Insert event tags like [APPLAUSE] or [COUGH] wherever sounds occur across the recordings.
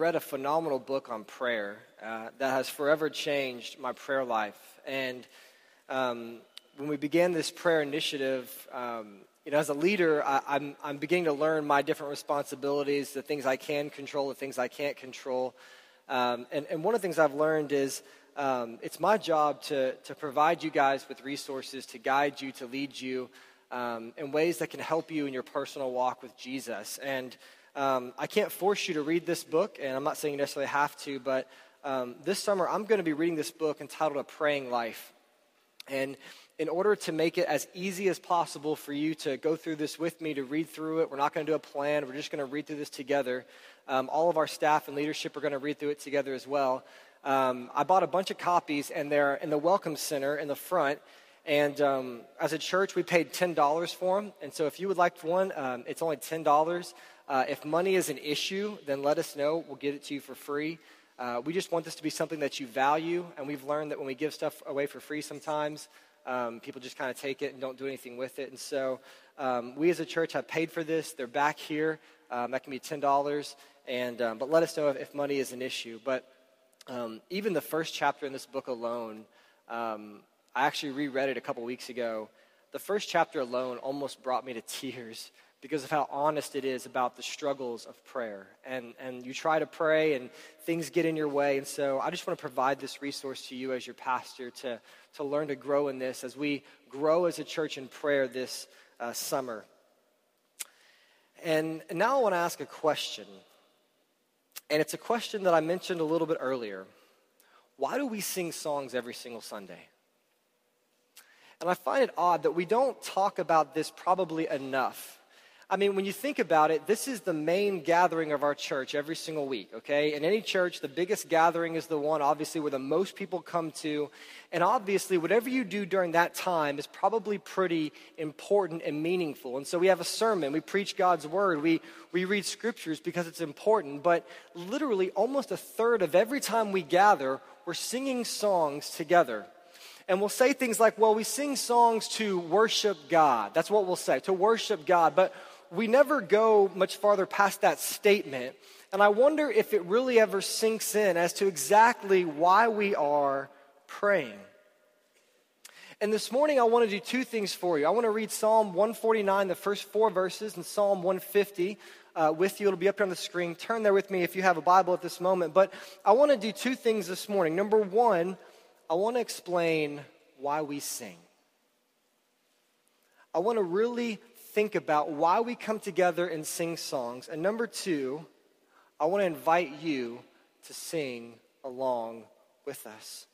read a phenomenal book on prayer uh, that has forever changed my prayer life. And um, when we began this prayer initiative, um, you know, as a leader, I, I'm, I'm beginning to learn my different responsibilities, the things I can control, the things I can't control. Um, and, and one of the things I've learned is um, it's my job to, to provide you guys with resources to guide you, to lead you um, in ways that can help you in your personal walk with Jesus. And um, I can't force you to read this book, and I'm not saying you necessarily have to, but um, this summer I'm going to be reading this book entitled A Praying Life. And in order to make it as easy as possible for you to go through this with me, to read through it, we're not going to do a plan. We're just going to read through this together. Um, all of our staff and leadership are going to read through it together as well. Um, I bought a bunch of copies, and they're in the Welcome Center in the front. And um, as a church, we paid $10 for them. And so if you would like one, um, it's only $10. Uh, if money is an issue, then let us know. We'll get it to you for free. Uh, we just want this to be something that you value. And we've learned that when we give stuff away for free sometimes, um, people just kind of take it and don't do anything with it. And so um, we as a church have paid for this. They're back here. Um, that can be $10. And, um, but let us know if, if money is an issue. But um, even the first chapter in this book alone, um, I actually reread it a couple weeks ago. The first chapter alone almost brought me to [LAUGHS] tears because of how honest it is about the struggles of prayer. And, and you try to pray and things get in your way. And so I just want to provide this resource to you as your pastor to, to learn to grow in this as we grow as a church in prayer this uh, summer. And, and now I want to ask a question. And it's a question that I mentioned a little bit earlier. Why do we sing songs every single Sunday? And I find it odd that we don't talk about this probably enough. I mean, when you think about it, this is the main gathering of our church every single week, okay? In any church, the biggest gathering is the one, obviously, where the most people come to. And obviously, whatever you do during that time is probably pretty important and meaningful. And so we have a sermon, we preach God's word, we, we read scriptures because it's important. But literally, almost a third of every time we gather, we're singing songs together. And we'll say things like, well, we sing songs to worship God. That's what we'll say, to worship God. But we never go much farther past that statement. And I wonder if it really ever sinks in as to exactly why we are praying. And this morning, I want to do two things for you. I want to read Psalm 149, the first four verses, and Psalm 150 uh, with you. It'll be up here on the screen. Turn there with me if you have a Bible at this moment. But I want to do two things this morning. Number one, I want to explain why we sing. I want to really think about why we come together and sing songs. And number two, I want to invite you to sing along with us.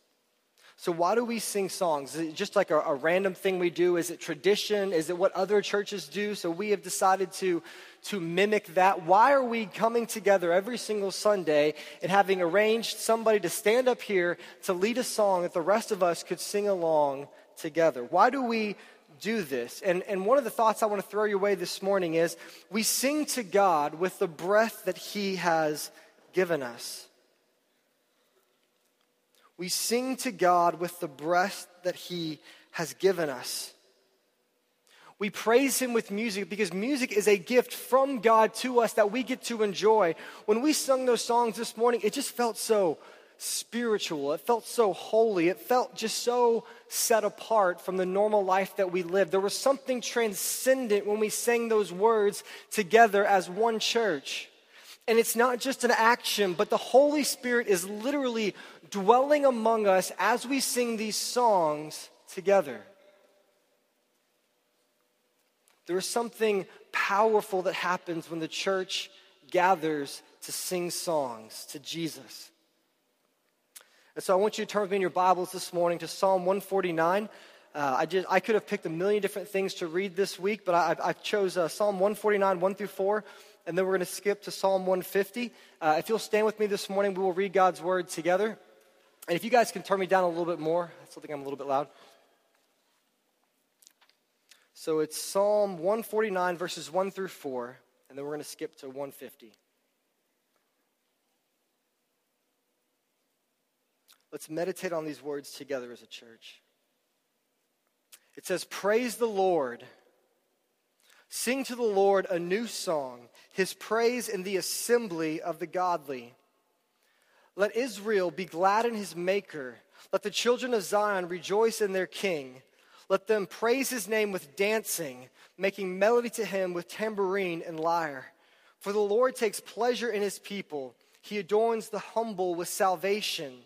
So, why do we sing songs? Is it just like a, a, random thing we do? Is it tradition? Is it what other churches do? So, we have decided to, to mimic that. Why are we coming together every single Sunday and having arranged somebody to stand up here to lead a song that the rest of us could sing along together? Why do we do this? And, and one of the thoughts I want to throw your way this morning is we sing to God with the breath that He has given us. We sing to God with the breath that He has given us. We praise Him with music because music is a gift from God to us that we get to enjoy. When we sung those songs this morning, it just felt so spiritual. It felt so holy. It felt just so set apart from the normal life that we live. There was something transcendent when we sang those words together as one church. And it's not just an action, but the Holy Spirit is literally dwelling among us as we sing these songs together. There is something powerful that happens when the church gathers to sing songs to Jesus. And so I want you to turn with me in your Bibles this morning to Psalm 149. Uh, I, just, I could have picked a million different things to read this week, but I, I chose uh, Psalm 149, 1 through 4, and then we're going to skip to Psalm 150. Uh, if you'll stand with me this morning, we will read God's word together. And if you guys can turn me down a little bit more, I still think I'm a little bit loud. So it's Psalm 149, verses 1 through 4, and then we're going to skip to 150. Let's meditate on these words together as a church. It says, Praise the Lord. Sing to the Lord a new song, his praise in the assembly of the godly. Let Israel be glad in his Maker. Let the children of Zion rejoice in their King. Let them praise his name with dancing, making melody to him with tambourine and lyre. For the Lord takes pleasure in his people, he adorns the humble with salvation.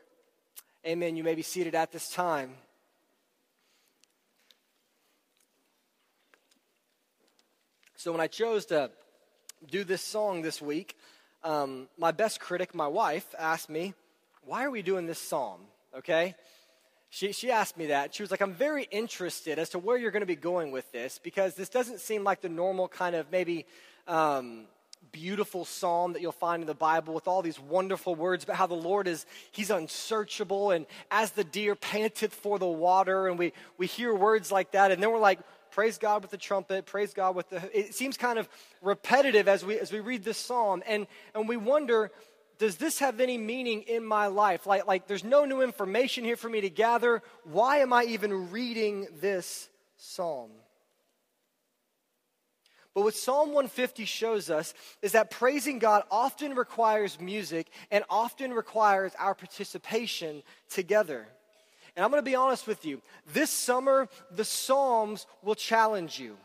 Amen. You may be seated at this time. So, when I chose to do this song this week, um, my best critic, my wife, asked me, Why are we doing this psalm? Okay? She, she asked me that. She was like, I'm very interested as to where you're going to be going with this because this doesn't seem like the normal kind of maybe um, beautiful psalm that you'll find in the Bible with all these wonderful words about how the Lord is, He's unsearchable and as the deer panteth for the water. And we, we hear words like that. And then we're like, praise God with the trumpet, praise God with the. It seems kind of repetitive as we, as we read this psalm. And, and we wonder, does this have any meaning in my life? Like, like, there's no new information here for me to gather. Why am I even reading this psalm? But what Psalm 150 shows us is that praising God often requires music and often requires our participation together. And I'm going to be honest with you. This summer, the Psalms will challenge you.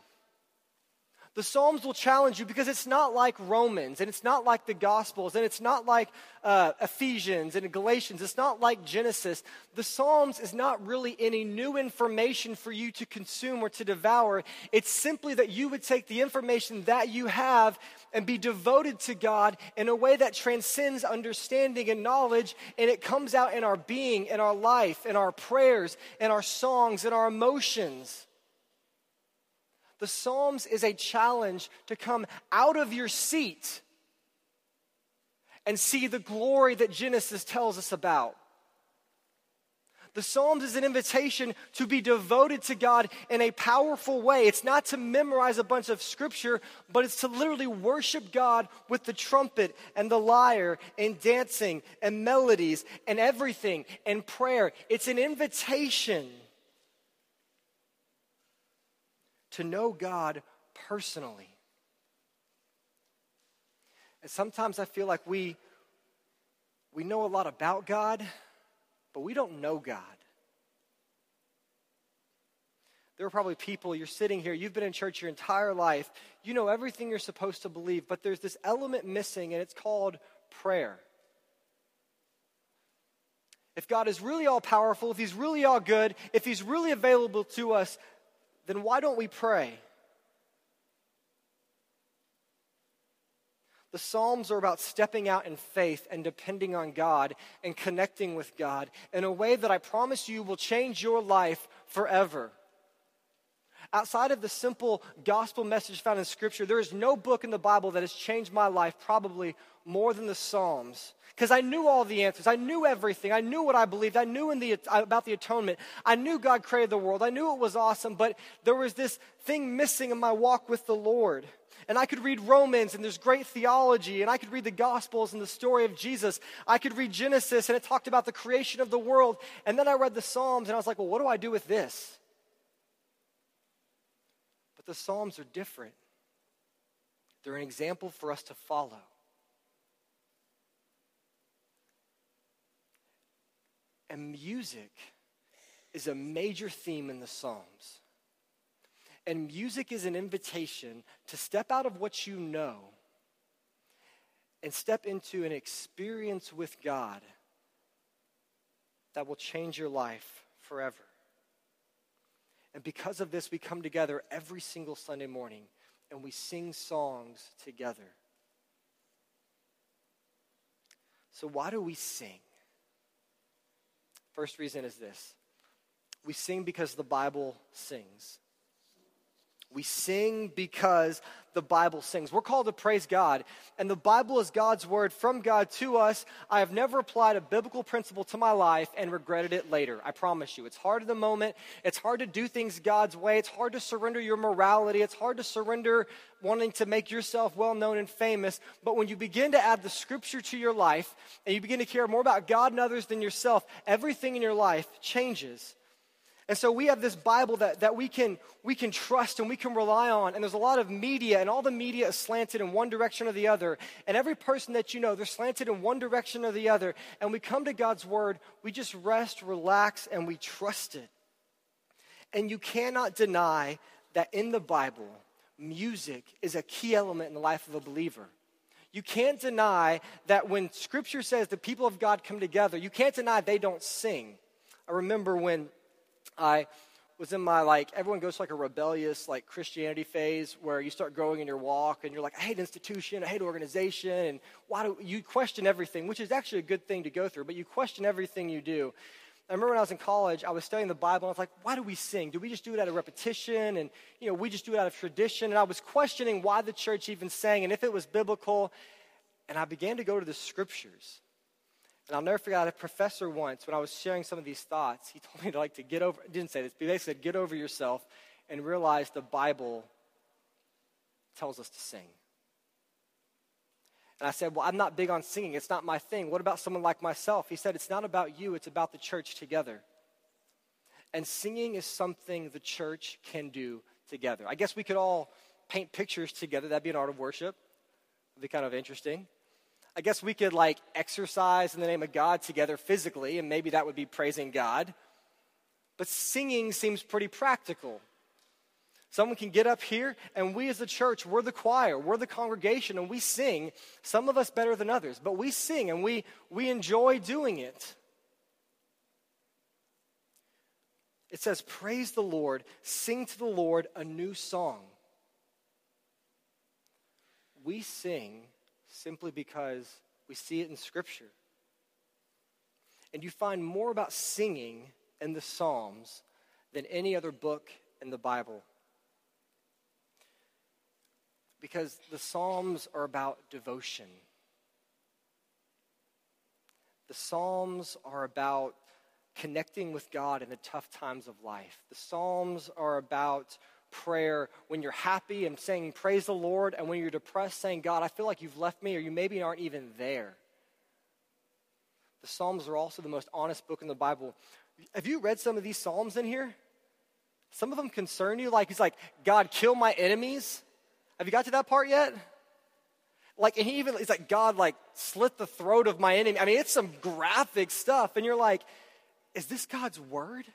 The Psalms will challenge you because it's not like Romans and it's not like the Gospels and it's not like uh, Ephesians and Galatians. It's not like Genesis. The Psalms is not really any new information for you to consume or to devour. It's simply that you would take the information that you have and be devoted to God in a way that transcends understanding and knowledge, and it comes out in our being, in our life, in our prayers, in our songs, in our emotions. The Psalms is a challenge to come out of your seat and see the glory that Genesis tells us about. The Psalms is an invitation to be devoted to God in a powerful way. It's not to memorize a bunch of scripture, but it's to literally worship God with the trumpet and the lyre and dancing and melodies and everything and prayer. It's an invitation to know God personally. And sometimes I feel like we, we know a lot about God, but we don't know God. There are probably people, you're sitting here, you've been in church your entire life, you know everything you're supposed to believe, but there's this element missing, and it's called prayer. If God is really all powerful, if He's really all good, if He's really available to us, then why don't we pray? The Psalms are about stepping out in faith and depending on God and connecting with God in a way that I promise you will change your life forever. Outside of the simple gospel message found in Scripture, there is no book in the Bible that has changed my life probably more than the Psalms. Because I knew all the answers. I knew everything. I knew what I believed. I knew the, about the atonement. I knew God created the world. I knew it was awesome, but there was this thing missing in my walk with the Lord. And I could read Romans, and there's great theology, and I could read the Gospels and the story of Jesus. I could read Genesis, and it talked about the creation of the world. And then I read the Psalms, and I was like, well, what do I do with this? But the Psalms are different. They're an example for us to follow. And music is a major theme in the Psalms. And music is an invitation to step out of what you know and step into an experience with God that will change your life forever. And because of this, we come together every single Sunday morning and we sing songs together. So, why do we sing? First reason is this we sing because the Bible sings. We sing because the Bible sings. We're called to praise God, and the Bible is God's word from God to us. I have never applied a biblical principle to my life and regretted it later. I promise you. It's hard in the moment. It's hard to do things God's way. It's hard to surrender your morality. It's hard to surrender wanting to make yourself well known and famous. But when you begin to add the scripture to your life and you begin to care more about God and others than yourself, everything in your life changes. And so we have this Bible that, that we, can, we can trust and we can rely on. And there's a lot of media, and all the media is slanted in one direction or the other. And every person that you know, they're slanted in one direction or the other. And we come to God's Word, we just rest, relax, and we trust it. And you cannot deny that in the Bible, music is a key element in the life of a believer. You can't deny that when Scripture says the people of God come together, you can't deny they don't sing. I remember when I was in my like everyone goes to like a rebellious like Christianity phase where you start growing in your walk and you're like I hate institution, I hate organization, and why do you question everything, which is actually a good thing to go through, but you question everything you do. I remember when I was in college, I was studying the Bible, and I was like, why do we sing? Do we just do it out of repetition? And, you know, we just do it out of tradition. And I was questioning why the church even sang and if it was biblical. And I began to go to the scriptures. And I'll never forget a professor once when I was sharing some of these thoughts. He told me to like to get over. Didn't say this, but he said, "Get over yourself and realize the Bible tells us to sing." And I said, "Well, I'm not big on singing. It's not my thing. What about someone like myself?" He said, "It's not about you. It's about the church together." And singing is something the church can do together. I guess we could all paint pictures together. That'd be an art of worship. It'd be kind of interesting. I guess we could like exercise in the name of God together physically, and maybe that would be praising God. But singing seems pretty practical. Someone can get up here, and we as a church, we're the choir, we're the congregation, and we sing. Some of us better than others, but we sing and we, we enjoy doing it. It says, Praise the Lord, sing to the Lord a new song. We sing simply because we see it in Scripture. And you find more about singing in the Psalms than any other book in the Bible. Because the Psalms are about devotion. The Psalms are about connecting with God in the tough times of life. The Psalms are about prayer when you're happy and saying, Praise the Lord, and when you're depressed, saying, God, I feel like you've left me, or you maybe aren't even there. The Psalms are also the most honest book in the Bible. Have you read some of these Psalms in here? Some of them concern you. Like, he's like, God, kill my enemies. Have you got to that part yet? Like, and he even, he's like, God, like, slit the throat of my enemy. I mean, it's some graphic stuff. And you're like, is this God's word?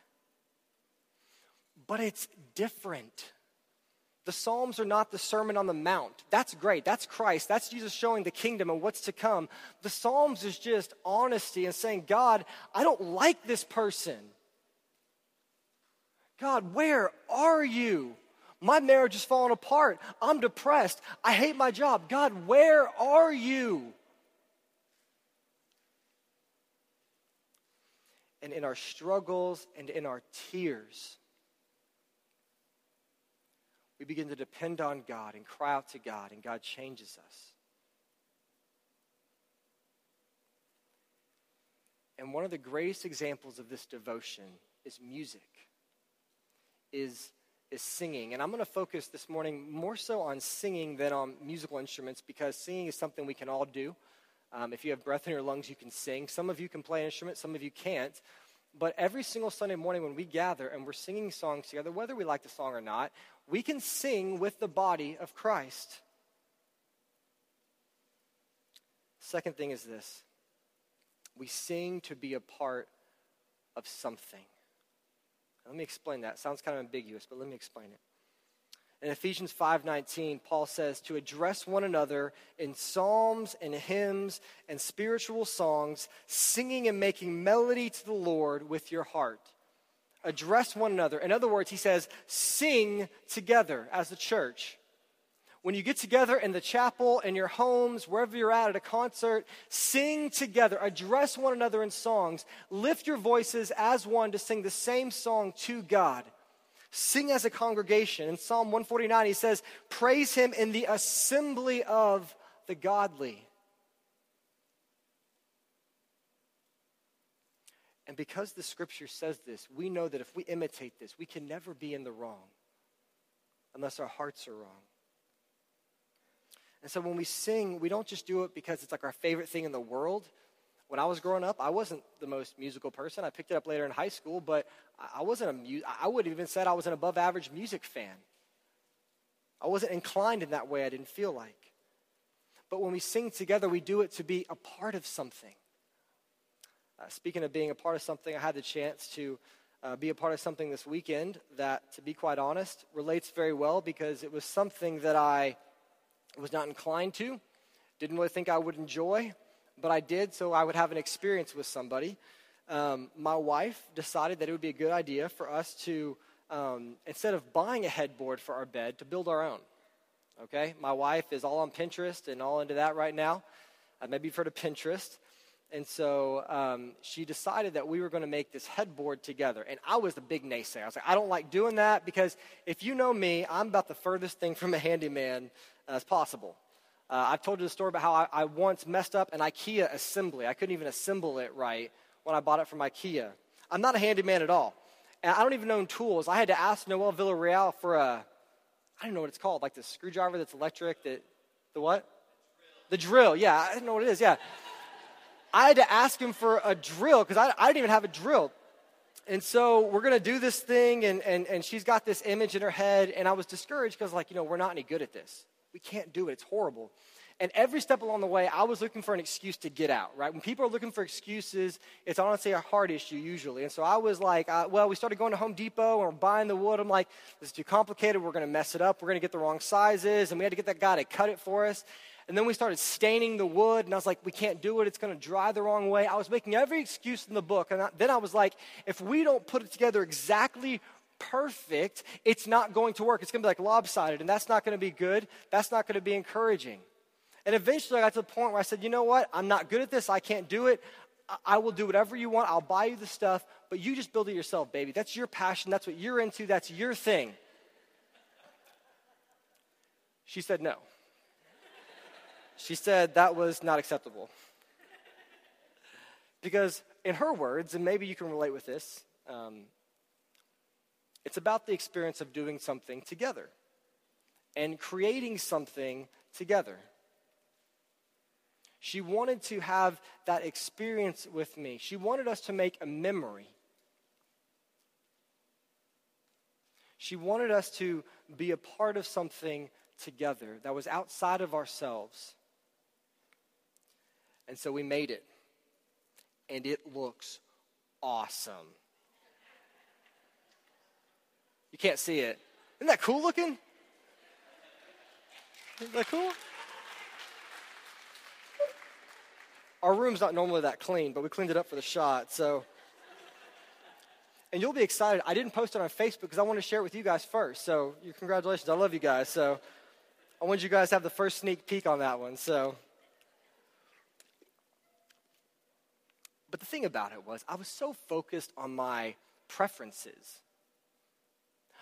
But it's different. The Psalms are not the Sermon on the Mount. That's great. That's Christ. That's Jesus showing the kingdom and what's to come. The Psalms is just honesty and saying, God, I don't like this person. God, where are you? My marriage is falling apart. I'm depressed. I hate my job. God, where are you? And in our struggles and in our tears, we begin to depend on God and cry out to God, and God changes us. And one of the greatest examples of this devotion is music, is, is singing. And I'm going to focus this morning more so on singing than on musical instruments because singing is something we can all do. Um, if you have breath in your lungs, you can sing. Some of you can play an instrument, some of you can't. But every single Sunday morning when we gather and we're singing songs together, whether we like the song or not, we can sing with the body of Christ. Second thing is this we sing to be a part of something. Let me explain that. Sounds kind of ambiguous, but let me explain it. In Ephesians 5:19, Paul says to address one another in psalms and hymns and spiritual songs, singing and making melody to the Lord with your heart. Address one another. In other words, he says, sing together as a church. When you get together in the chapel, in your homes, wherever you're at, at a concert, sing together. Address one another in songs. Lift your voices as one to sing the same song to God. Sing as a congregation. In Psalm 149, he says, Praise him in the assembly of the godly. And because the scripture says this, we know that if we imitate this, we can never be in the wrong unless our hearts are wrong. And so when we sing, we don't just do it because it's like our favorite thing in the world. When I was growing up, I wasn't the most musical person. I picked it up later in high school, but I wasn't a mu- I would have even said I was an above average music fan. I wasn't inclined in that way, I didn't feel like. But when we sing together, we do it to be a part of something. Uh, speaking of being a part of something, I had the chance to uh, be a part of something this weekend that, to be quite honest, relates very well because it was something that I was not inclined to, didn't really think I would enjoy, but I did so I would have an experience with somebody. Um, my wife decided that it would be a good idea for us to, um, instead of buying a headboard for our bed, to build our own. Okay? My wife is all on Pinterest and all into that right now. Uh, maybe you've heard of Pinterest. And so um, she decided that we were going to make this headboard together. And I was the big naysayer. I was like, I don't like doing that because if you know me, I'm about the furthest thing from a handyman as possible. Uh, I've told you the story about how I, I, once messed up an IKEA assembly. I couldn't even assemble it right when I bought it from IKEA. I'm not a handyman at all. And I don't even own tools. I had to ask Noel Villarreal for a, I don't know what it's called, like the screwdriver that's electric, that, the what? The drill, yeah, I don't know what it is, yeah. I had to ask him for a drill because I, I didn't even have a drill. And so we're going to do this thing, and, and, and she's got this image in her head, and I was discouraged because, like, you know, we're not any good at this. We can't do it, it's horrible. And every step along the way, I was looking for an excuse to get out, right? When people are looking for excuses, it's honestly a heart issue usually. And so I was like, uh, well, we started going to Home Depot and we're buying the wood. I'm like, this is too complicated. We're going to mess it up. We're going to get the wrong sizes. And we had to get that guy to cut it for us. And then we started staining the wood, and I was like, we can't do it. It's going to dry the wrong way. I was making every excuse in the book. And I, then I was like, if we don't put it together exactly perfect, it's not going to work. It's going to be like lopsided, and that's not going to be good. That's not going to be encouraging. And eventually I got to the point where I said, you know what? I'm not good at this. I can't do it. I will do whatever you want. I'll buy you the stuff, but you just build it yourself, baby. That's your passion. That's what you're into. That's your thing. She said no. She said that was not acceptable. Because, in her words, and maybe you can relate with this, um, it's about the experience of doing something together and creating something together. She wanted to have that experience with me. She wanted us to make a memory. She wanted us to be a part of something together that was outside of ourselves. And so we made it. And it looks awesome. You can't see it. Isn't that cool looking? Isn't that cool? Our room's not normally that clean, but we cleaned it up for the shot, so. And you'll be excited. I didn't post it on Facebook because I want to share it with you guys first. So, your congratulations. I love you guys. So, I want you guys to have the first sneak peek on that one. So, But the thing about it was, I was so focused on my preferences.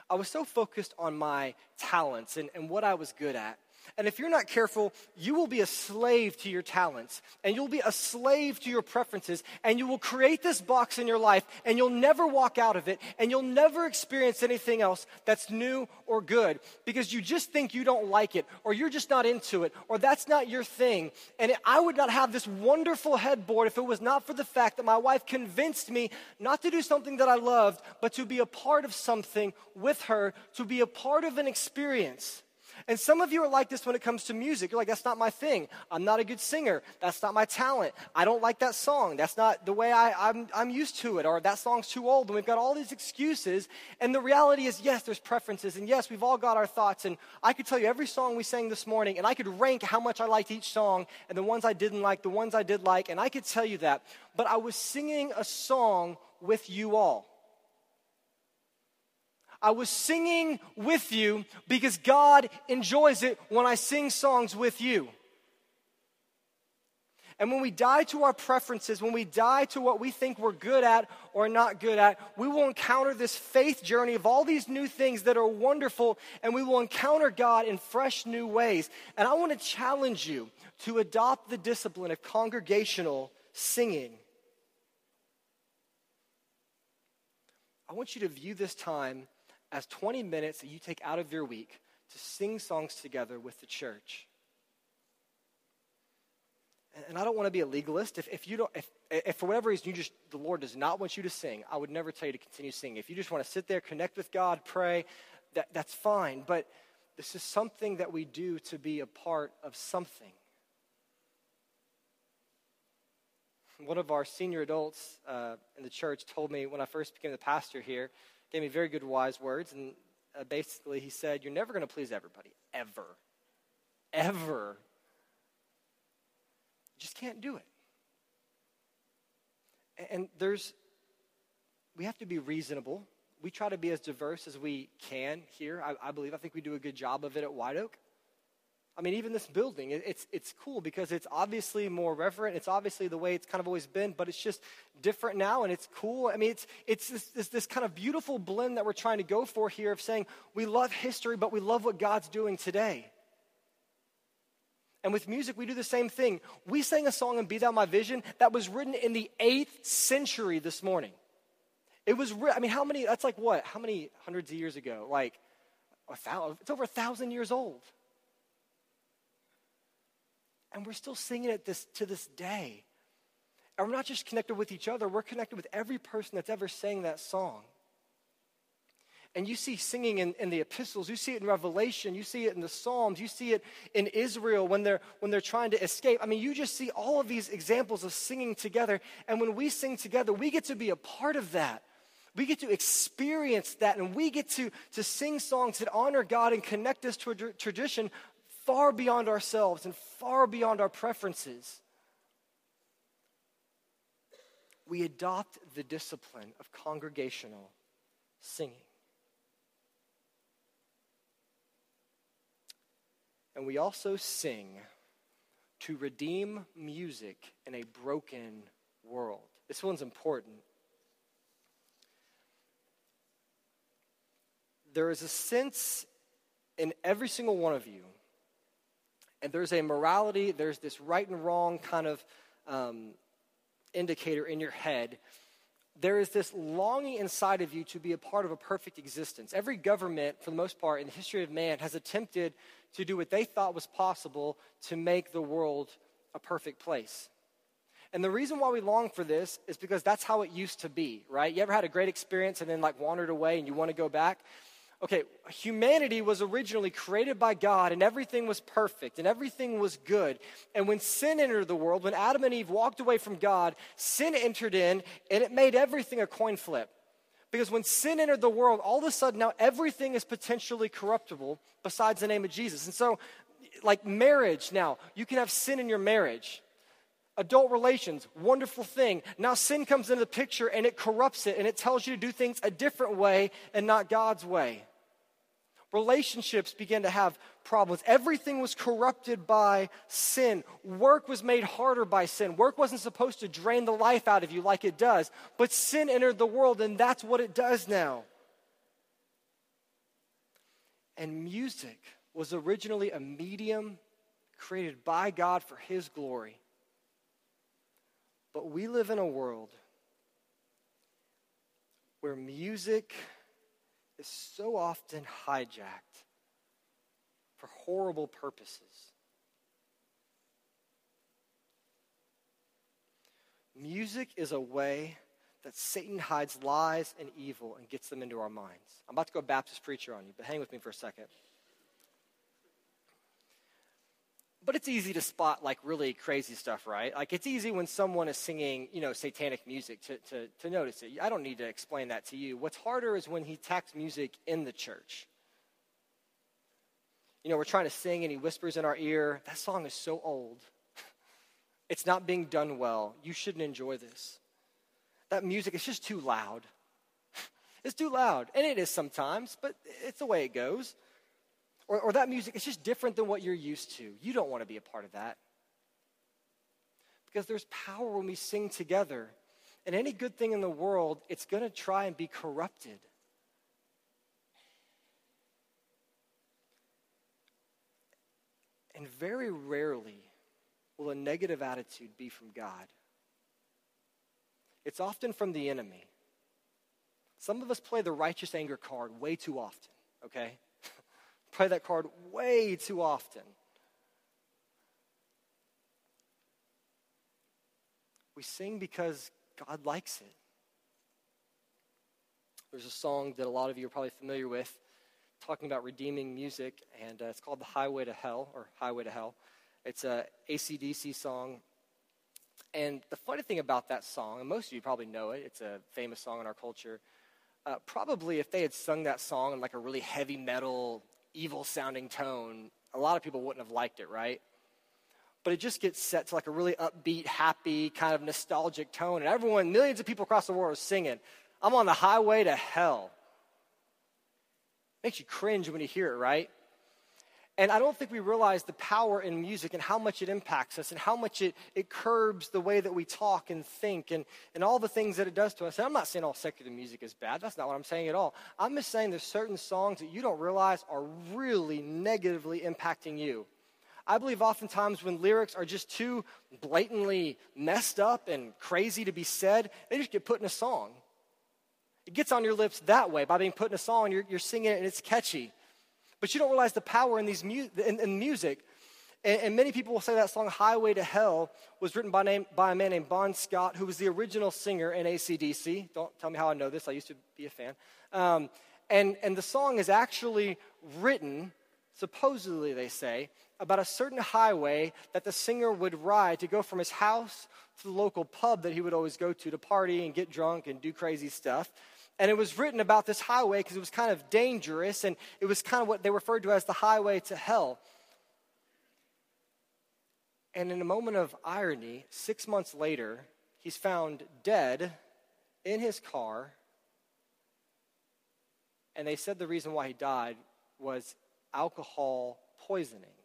I was so focused on my talents and, and what I was good at and if you're not careful, you will be a slave to your talents and you'll be a slave to your preferences and you will create this box in your life and you'll never walk out of it and you'll never experience anything else that's new or good because you just think you don't like it or you're just not into it or that's not your thing. And I would not have this wonderful headboard if it was not for the fact that my wife convinced me not to do something that I loved, but to be a part of something with her, to be a part of an experience. And some of you are like this when it comes to music. You're like, that's not my thing. I'm not a good singer. That's not my talent. I don't like that song. That's not the way I, I'm, I'm used to it. Or that song's too old. And we've got all these excuses. And the reality is, yes, there's preferences. And yes, we've all got our thoughts. And I could tell you every song we sang this morning, and I could rank how much I liked each song and the ones I didn't like, the ones I did like. And I could tell you that. But I was singing a song with you all. I was singing with you because God enjoys it when I sing songs with you. And when we die to our preferences, when we die to what we think we're good at or not good at, we will encounter this faith journey of all these new things that are wonderful, and we will encounter God in fresh new ways. And I want to challenge you to adopt the discipline of congregational singing. I want you to view this time as 20 minutes that you take out of your week to sing songs together with the church. And I don't want to be a legalist. If, if you don't, if, if for whatever reason you just, the Lord does not want you to sing, I would never tell you to continue singing. If you just want to sit there, connect with God, pray, that, that's fine. But this is something that we do to be a part of something. One of our senior adults uh, in the church told me when I first became the pastor here, gave me very good wise words. And uh, basically, he said, You're never going to please everybody, ever. Ever just can't do it. And there's, we have to be reasonable. We try to be as diverse as we can here. I, I believe, I think we do a good job of it at White Oak. I mean, even this building, it's, it's cool because it's obviously more reverent. It's obviously the way it's kind of always been, but it's just different now and it's cool. I mean, it's, it's this, this, this kind of beautiful blend that we're trying to go for here of saying we love history, but we love what God's doing today. And with music, we do the same thing. We sang a song in Be Thou My Vision that was written in the 8th century this morning. It was, I mean, how many, that's like what? How many hundreds of years ago? Like, a thousand, it's over a thousand years old. And we're still singing it this, to this day. And we're not just connected with each other, we're connected with every person that's ever sang that song. And you see singing in, in, the epistles, you see it in Revelation, you see it in the Psalms, you see it in Israel when they're, when they're trying to escape. I mean, you just see all of these examples of singing together. And when we sing together, we get to be a part of that. We get to experience that, and we get to, to sing songs that honor God and connect us to a tradition far beyond ourselves and far beyond our preferences. We adopt the discipline of congregational singing. And we also sing to redeem music in a broken world. This one's important. There is a sense in every single one of you, and there's a morality, there's this right and wrong kind of um, indicator in your head there is this longing inside of you to be a part of a perfect existence. Every government, for the most part, in the history of man, has attempted to do what they thought was possible to make the world a perfect place. And the reason why we long for this is because that's how it used to be, right? You ever had a great experience and then like wandered away and you want to go back? Okay, humanity was originally created by God and everything was perfect and everything was good. And when sin entered the world, when Adam and Eve walked away from God, sin entered in and it made everything a coin flip. Because when sin entered the world, all of a sudden now everything is potentially corruptible besides the name of Jesus. And so, like marriage now, you can have sin in your marriage. Adult relations, wonderful thing. Now sin comes into the picture and it corrupts it and it tells you to do things a different way and not God's way relationships began to have problems. Everything was corrupted by sin. Work was made harder by sin. Work wasn't supposed to drain the life out of you like it does, but sin entered the world, and that's what it does now. And music was originally a medium created by God for His glory. But we live in a world where music is so often hijacked for horrible purposes. Music is a way that Satan hides lies and evil and gets them into our minds. I'm about to go Baptist preacher on you, but hang with me for a second. But it's easy to spot like really crazy stuff, right? Like it's easy when someone is singing, you know, satanic music to, to, to notice it. I don't need to explain that to you. What's harder is when he tacks music in the church. You know, we're trying to sing and he whispers in our ear, that song is so old. [LAUGHS] it's not being done well. You shouldn't enjoy this. That music is just too loud. [LAUGHS] it's too loud. And it is sometimes, but it's the way it goes. Or, or that music is just different than what you're used to. You don't want to be a part of that. Because there's power when we sing together. And any good thing in the world, it's going to try and be corrupted. And very rarely will a negative attitude be from God. It's often from the enemy. Some of us play the righteous anger card way too often, okay? Play that card way too often. We sing because God likes it. There's a song that a lot of you are probably familiar with talking about redeeming music, and uh, it's called The Highway to Hell, or Highway to Hell. It's a ACDC song. And the funny thing about that song, and most of you probably know it, it's a famous song in our culture. Uh, probably if they had sung that song in like a really heavy metal, evil sounding tone, a lot of people wouldn't have liked it, right? But it just gets set to like a really upbeat, happy, kind of nostalgic tone. And everyone, millions of people across the world are singing, I'm on the highway to hell. Makes you cringe when you hear it, right? And I don't think we realize the power in music and how much it impacts us and how much it, it curbs the way that we talk and think and, and all the things that it does to us. And I'm not saying all secular music is bad. That's not what I'm saying at all. I'm just saying there's certain songs that you don't realize are really negatively impacting you. I believe oftentimes when lyrics are just too blatantly messed up and crazy to be said, they just get put in a song. It gets on your lips that way by being put in a song. You're, you're singing it and it's catchy. But you don't realize the power in, these mu- in, in music. And, and, many people will say that song, Highway to Hell, was written by, name, by a man named Bon Scott, who was the original singer in ACDC. Don't tell me how I know this, I used to be a fan. Um, and, and the song is actually written, supposedly they say, about a certain highway that the singer would ride to go from his house to the local pub that he would always go to to party and get drunk and do crazy stuff. And it was written about this highway because it was kind of dangerous and it was kind of what they referred to as the highway to hell. And in a moment of irony, six months later, he's found dead in his car. And they said the reason why he died was alcohol poisoning.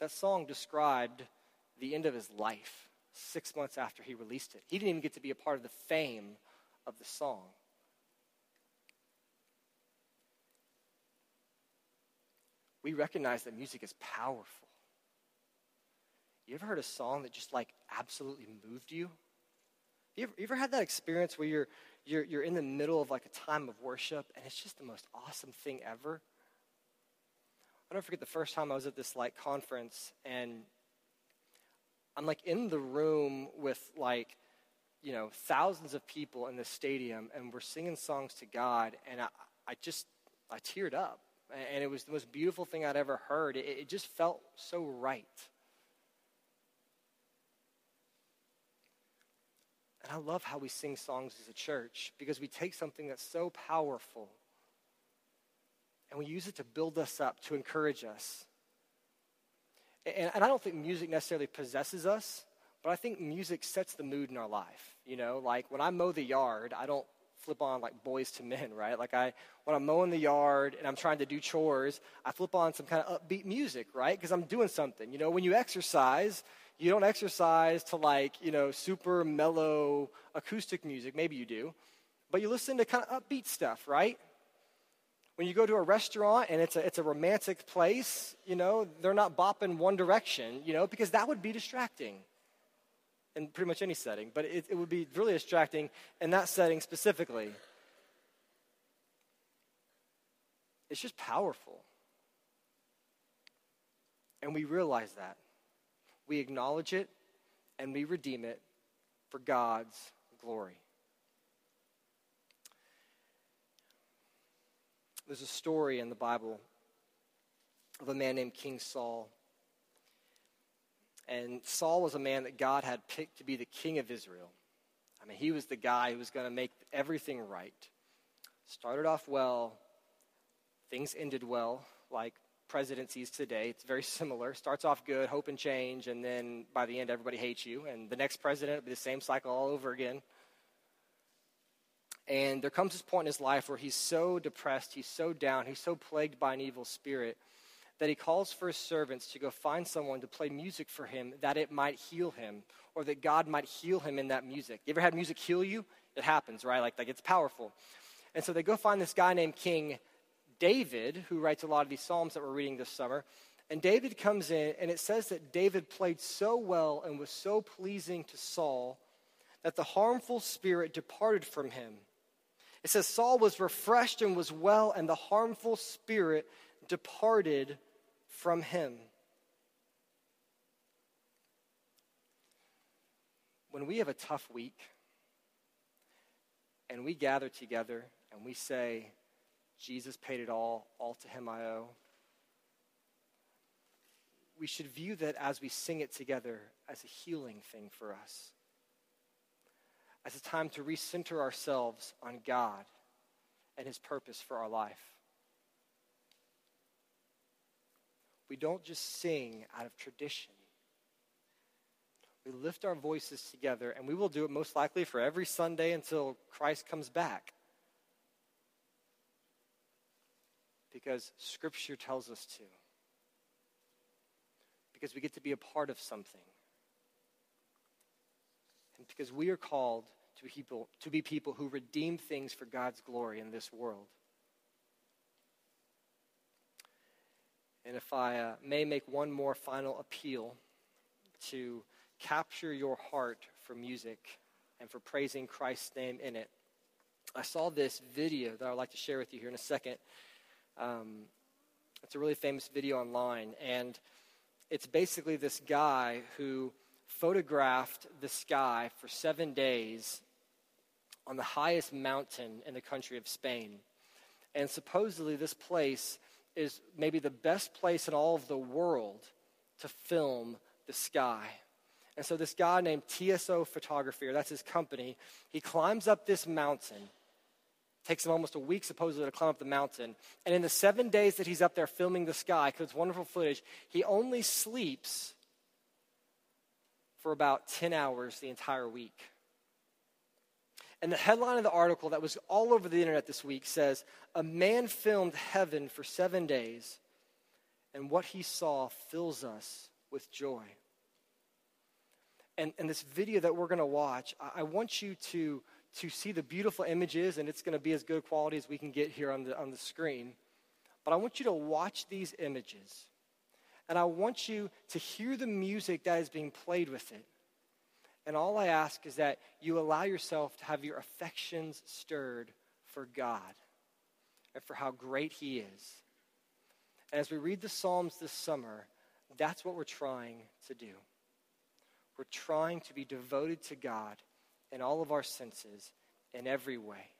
That song described the end of his life six months after he released it. He didn't even get to be a part of the fame of the song. We recognize that music is powerful. You ever heard a song that just like absolutely moved you? You ever, you ever had that experience where you're, you're, you're in the middle of like a time of worship and it's just the most awesome thing ever? I don't forget the first time I was at this like conference and I'm like in the room with like, you know, thousands of people in the stadium, and we're singing songs to God, and I, I just, I teared up. And it was the most beautiful thing I'd ever heard. It, it just felt so right. And I love how we sing songs as a church because we take something that's so powerful and we use it to build us up, to encourage us. And, and I don't think music necessarily possesses us, but I think music sets the mood in our life. You know, like when I mow the yard, I don't flip on like Boyz II Men, right? Like I, when I'm mowing the yard and I'm trying to do chores, I flip on some kind of upbeat music, right? Because I'm doing something. You know, when you exercise, you don't exercise to like, you know, super mellow acoustic music. Maybe you do. But you listen to kind of upbeat stuff, right? When you go to a restaurant and it's a, it's a romantic place, you know, they're not bopping one direction, you know, because that would be distracting in pretty much any setting, but it, it would be really distracting in that setting specifically. It's just powerful. And we realize that. We acknowledge it and we redeem it for God's glory. There's a story in the Bible of a man named King Saul. And Saul was a man that God had picked to be the king of Israel. I mean, he was the guy who was going to make everything right. Started off well, things ended well, like presidencies today. It's very [LAUGHS] similar. Starts off good, hope and change, and then by the end, everybody hates you. And the next president will be the same cycle all over again. And there comes this point in his life where he's so depressed, he's so down, he's so plagued by an evil spirit that he calls for his servants to go find someone to play music for him that it might heal him or that God might heal him in that music. You ever had music heal you? It happens, right? Like, like it's powerful. And so they go find this guy named King David, who writes a lot of these Psalms that we're reading this summer. And David comes in, and it says that David played so well and was so pleasing to Saul that the harmful spirit departed from him. It says Saul was refreshed and was well, and the harmful spirit departed from him. When we have a tough week and we gather together and we say, Jesus paid it all, all to him I owe, we should view that as we sing it together as a healing thing for us, as a time to recenter ourselves on God and his purpose for our life. We don't just sing out of tradition. We lift our voices together, and we will do it most likely for every Sunday until Christ comes back. Because Scripture tells us to. Because we get to be a part of something. And because we are called to be people, to be people who redeem things for God's glory in this world. And if I uh, may make one more final appeal to capture your heart for music and for praising Christ's name in it, I saw this video that I'd like to share with you here in a second. Um, it's a really famous video online, and it's basically this guy who photographed the sky for seven days on the highest mountain in the country of Spain. And supposedly, this place is maybe the best place in all of the world to film the sky. And so, this guy named TSO Photography, or that's his company, he climbs up this mountain. Takes him almost a week, supposedly, to climb up the mountain. And in the seven days that he's up there filming the sky, because it's wonderful footage, he only sleeps for about 10 hours the entire week. And the headline of the article that was all over the internet this week says A man filmed heaven for seven days, and what he saw fills us with joy. And, and this video that we're going to watch, I, I want you to, to see the beautiful images, and it's going to be as good quality as we can get here on the, on the screen. But I want you to watch these images. And I want you to hear the music that is being played with it. And all I ask is that you allow yourself to have your affections stirred for God and for how great He is. And as we read the Psalms this summer, that's what we're trying to do. We're trying to be devoted to God in all of our senses, in every way.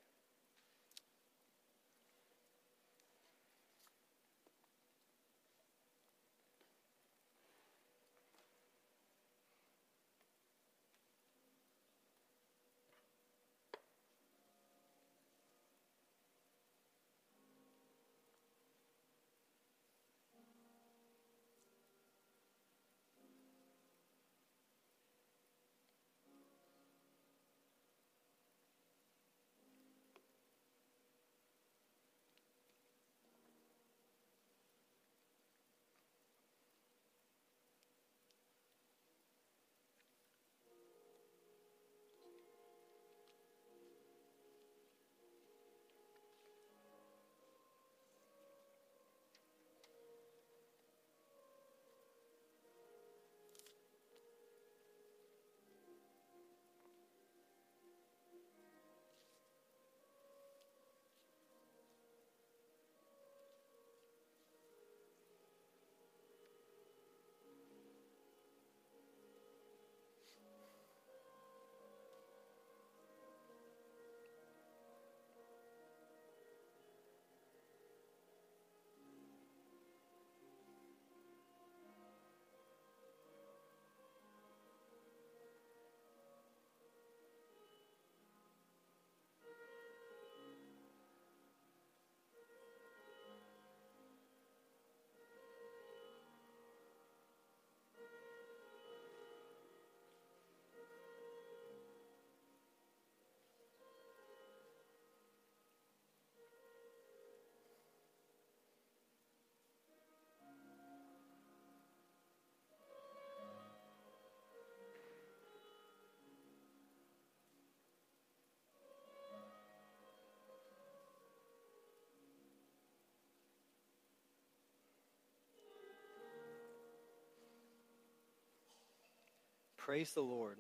Praise the Lord.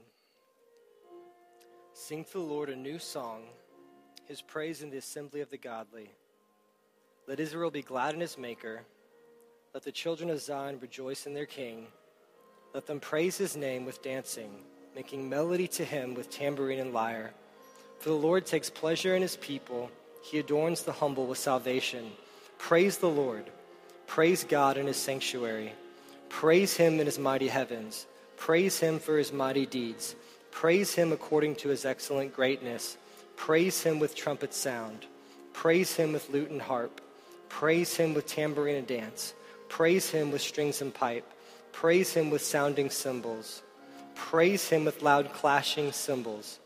Sing to the Lord a new song, his praise in the assembly of the godly. Let Israel be glad in his Maker. Let the children of Zion rejoice in their King. Let them praise his name with dancing, making melody to him with tambourine and lyre. For the Lord takes pleasure in his people, he adorns the humble with salvation. Praise the Lord. Praise God in his sanctuary. Praise him in his mighty heavens. Praise him for his mighty deeds. Praise him according to his excellent greatness. Praise him with trumpet sound. Praise him with lute and harp. Praise him with tambourine and dance. Praise him with strings and pipe. Praise him with sounding cymbals. Praise him with loud clashing cymbals.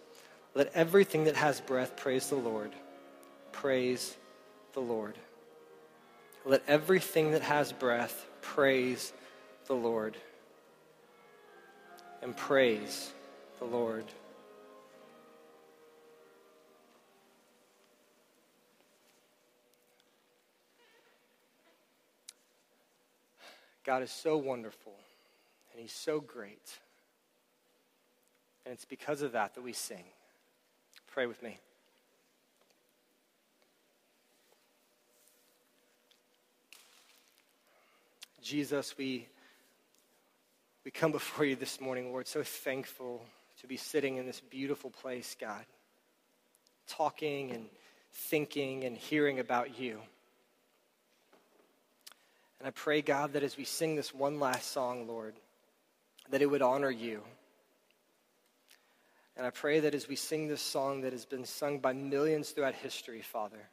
Let everything that has breath praise the Lord. Praise the Lord. Let everything that has breath praise the Lord and praise the Lord. God is so wonderful and He's so great. And it's because of that that we sing. Pray with me. Jesus, we we come before you this morning, Lord, so thankful to be sitting in this beautiful place, God, talking and thinking and hearing about you. And I pray, God, that as we sing this one last song, Lord, that it would honor you. And I pray that as we sing this song that has been sung by millions throughout history, Father,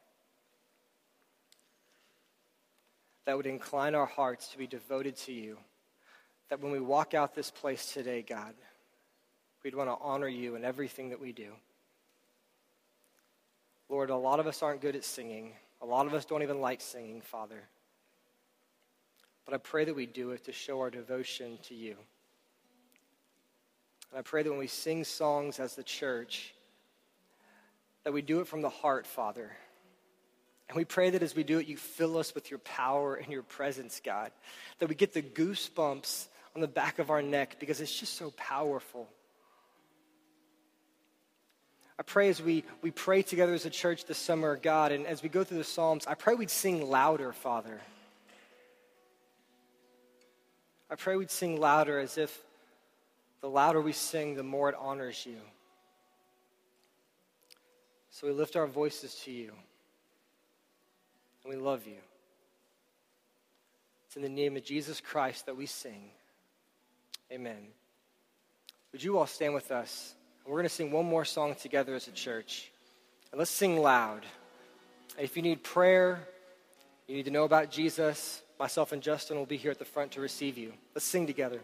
that would incline our hearts to be devoted to you that when we walk out this place today, God, we'd want to honor you in everything that we do. Lord, a lot of us aren't good at singing. A lot of us don't even like singing, Father. But I pray that we do it to show our devotion to you. And I pray that when we sing songs as the church, that we do it from the heart, Father. And we pray that as we do it, you fill us with your power and your presence, God. That we get the goosebumps on the back of our neck because it's just so powerful. I pray as we, we pray together as a church this summer, God, and as we go through the Psalms, I pray we'd sing louder, Father. I pray we'd sing louder as if the louder we sing, the more it honors you. So we lift our voices to you, and we love you. It's in the name of Jesus Christ that we sing. Amen. Would you all stand with us? We're going to sing one more song together as a church. And let's sing loud. If you need prayer, you need to know about Jesus, myself and Justin will be here at the front to receive you. Let's sing together.